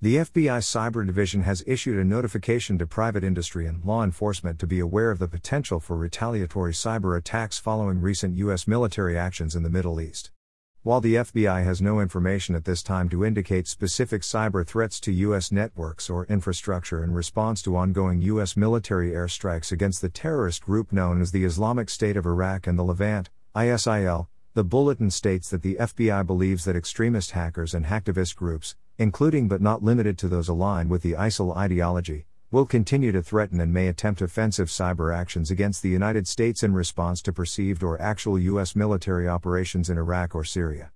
The FBI Cyber Division has issued a notification to private industry and law enforcement to be aware of the potential for retaliatory cyber attacks following recent U.S. military actions in the Middle East. While the FBI has no information at this time to indicate specific cyber threats to U.S. networks or infrastructure in response to ongoing U.S. military airstrikes against the terrorist group known as the Islamic State of Iraq and the Levant, ISIL, the bulletin states that the FBI believes that extremist hackers and hacktivist groups, including but not limited to those aligned with the ISIL ideology, will continue to threaten and may attempt offensive cyber actions against the United States in response to perceived or actual U.S. military operations in Iraq or Syria.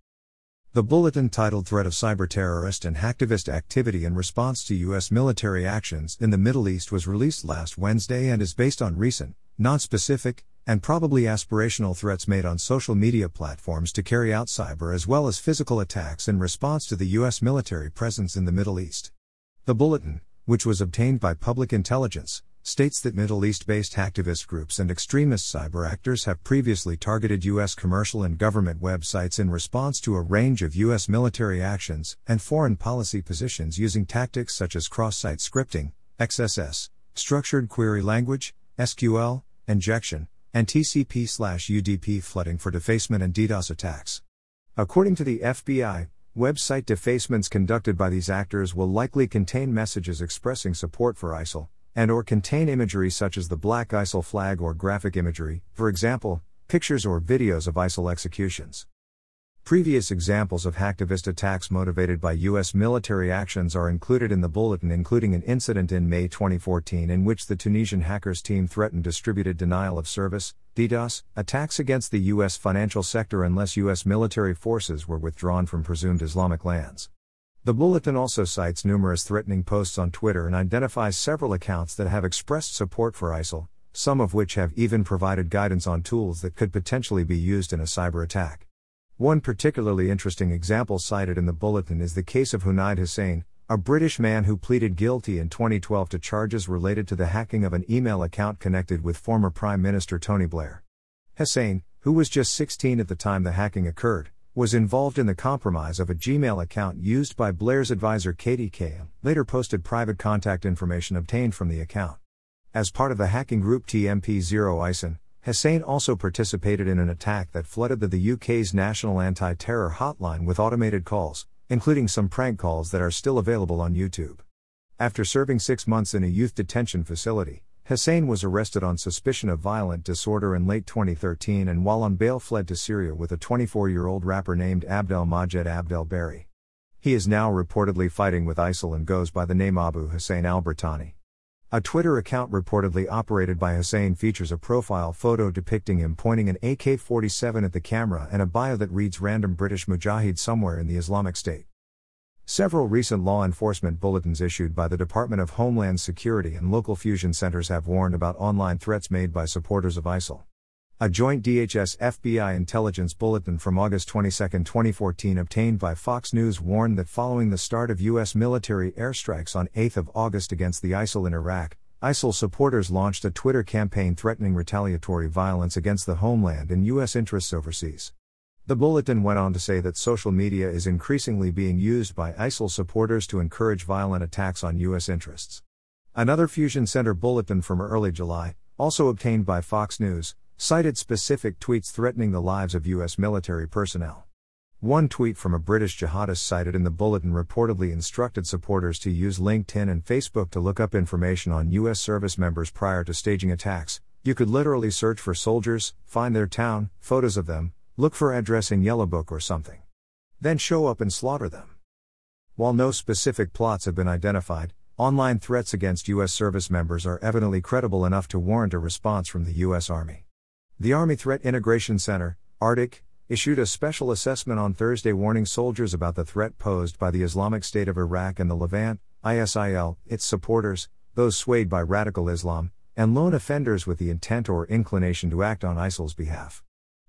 The bulletin titled Threat of Cyber Terrorist and Hacktivist Activity in Response to U.S. Military Actions in the Middle East was released last Wednesday and is based on recent, non specific, and probably aspirational threats made on social media platforms to carry out cyber as well as physical attacks in response to the U.S. military presence in the Middle East. The bulletin, which was obtained by public intelligence, states that Middle East based hacktivist groups and extremist cyber actors have previously targeted U.S. commercial and government websites in response to a range of U.S. military actions and foreign policy positions using tactics such as cross site scripting, XSS, structured query language, SQL, injection, and TCP UDP flooding for defacement and DDoS attacks. According to the FBI, website defacements conducted by these actors will likely contain messages expressing support for ISIL, and or contain imagery such as the black ISIL flag or graphic imagery, for example, pictures or videos of ISIL executions. Previous examples of hacktivist attacks motivated by U.S. military actions are included in the bulletin, including an incident in May 2014 in which the Tunisian hackers team threatened distributed denial of service, DDoS, attacks against the U.S. financial sector unless U.S. military forces were withdrawn from presumed Islamic lands. The bulletin also cites numerous threatening posts on Twitter and identifies several accounts that have expressed support for ISIL, some of which have even provided guidance on tools that could potentially be used in a cyber attack. One particularly interesting example cited in the bulletin is the case of Junaid Hussain, a British man who pleaded guilty in 2012 to charges related to the hacking of an email account connected with former Prime Minister Tony Blair. Hussain, who was just 16 at the time the hacking occurred, was involved in the compromise of a Gmail account used by Blair's advisor Katie Kay, later posted private contact information obtained from the account. As part of the hacking group TeaMp0isoN, Hussain also participated in an attack that flooded the, the UK's national anti terror hotline with automated calls, including some prank calls that are still available on YouTube. After serving six months in a youth detention facility, Hussain was arrested on suspicion of violent disorder in late 2013 and while on bail fled to Syria with a 24 year old rapper named Abdel Majed Abdel. He is now reportedly fighting with ISIL and goes by the name Abu Hussain al Britani. A Twitter account reportedly operated by Hussain features a profile photo depicting him pointing an AK 47 at the camera and a bio that reads Random British Mujahid somewhere in the Islamic State. Several recent law enforcement bulletins issued by the Department of Homeland Security and local fusion centers have warned about online threats made by supporters of ISIL. A joint DHS FBI intelligence bulletin from August 22, 2014, obtained by Fox News warned that following the start of U.S. military airstrikes on 8 August against the ISIL in Iraq, ISIL supporters launched a Twitter campaign threatening retaliatory violence against the homeland and U.S. interests overseas. The bulletin went on to say that social media is increasingly being used by ISIL supporters to encourage violent attacks on U.S. interests. Another Fusion Center bulletin from early July, also obtained by Fox News, cited specific tweets threatening the lives of U.S. military personnel. One tweet from a British jihadist cited in the bulletin reportedly instructed supporters to use LinkedIn and Facebook to look up information on U.S. service members prior to staging attacks. You could literally search for soldiers, find their town, photos of them, look for address in Yellow Book or something. Then show up and slaughter them. While no specific plots have been identified, online threats against U.S. service members are evidently credible enough to warrant a response from the U.S. Army. The Army Threat Integration Center, ATIC, issued a special assessment on Thursday warning soldiers about the threat posed by the Islamic State of Iraq and the Levant, ISIL, its supporters, those swayed by radical Islam, and lone offenders with the intent or inclination to act on ISIL's behalf.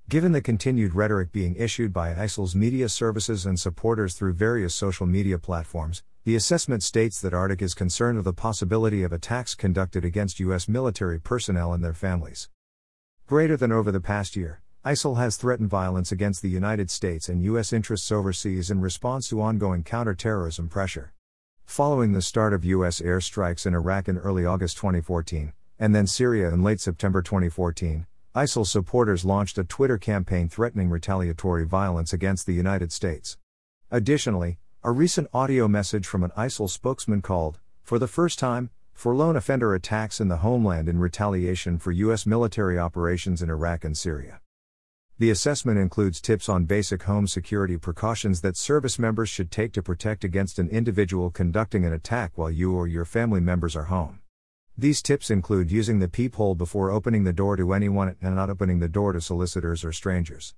Given the continued rhetoric being issued by ISIL's media services and supporters through various social media platforms, the assessment states that ATIC is concerned of the possibility of attacks conducted against U.S. military personnel and their families. Greater than over the past year, ISIL has threatened violence against the United States and U.S. interests overseas in response to ongoing counterterrorism pressure. Following the start of U.S. airstrikes in Iraq in early August 2014, and then Syria in late September 2014, ISIL supporters launched a Twitter campaign threatening retaliatory violence against the United States. Additionally, a recent audio message from an ISIL spokesman called, for the first time, for lone offender attacks in the homeland in retaliation for U.S. military operations in Iraq and Syria. The assessment includes tips on basic home security precautions that service members should take to protect against an individual conducting an attack while you or your family members are home. These tips include using the peephole before opening the door to anyone and not opening the door to solicitors or strangers.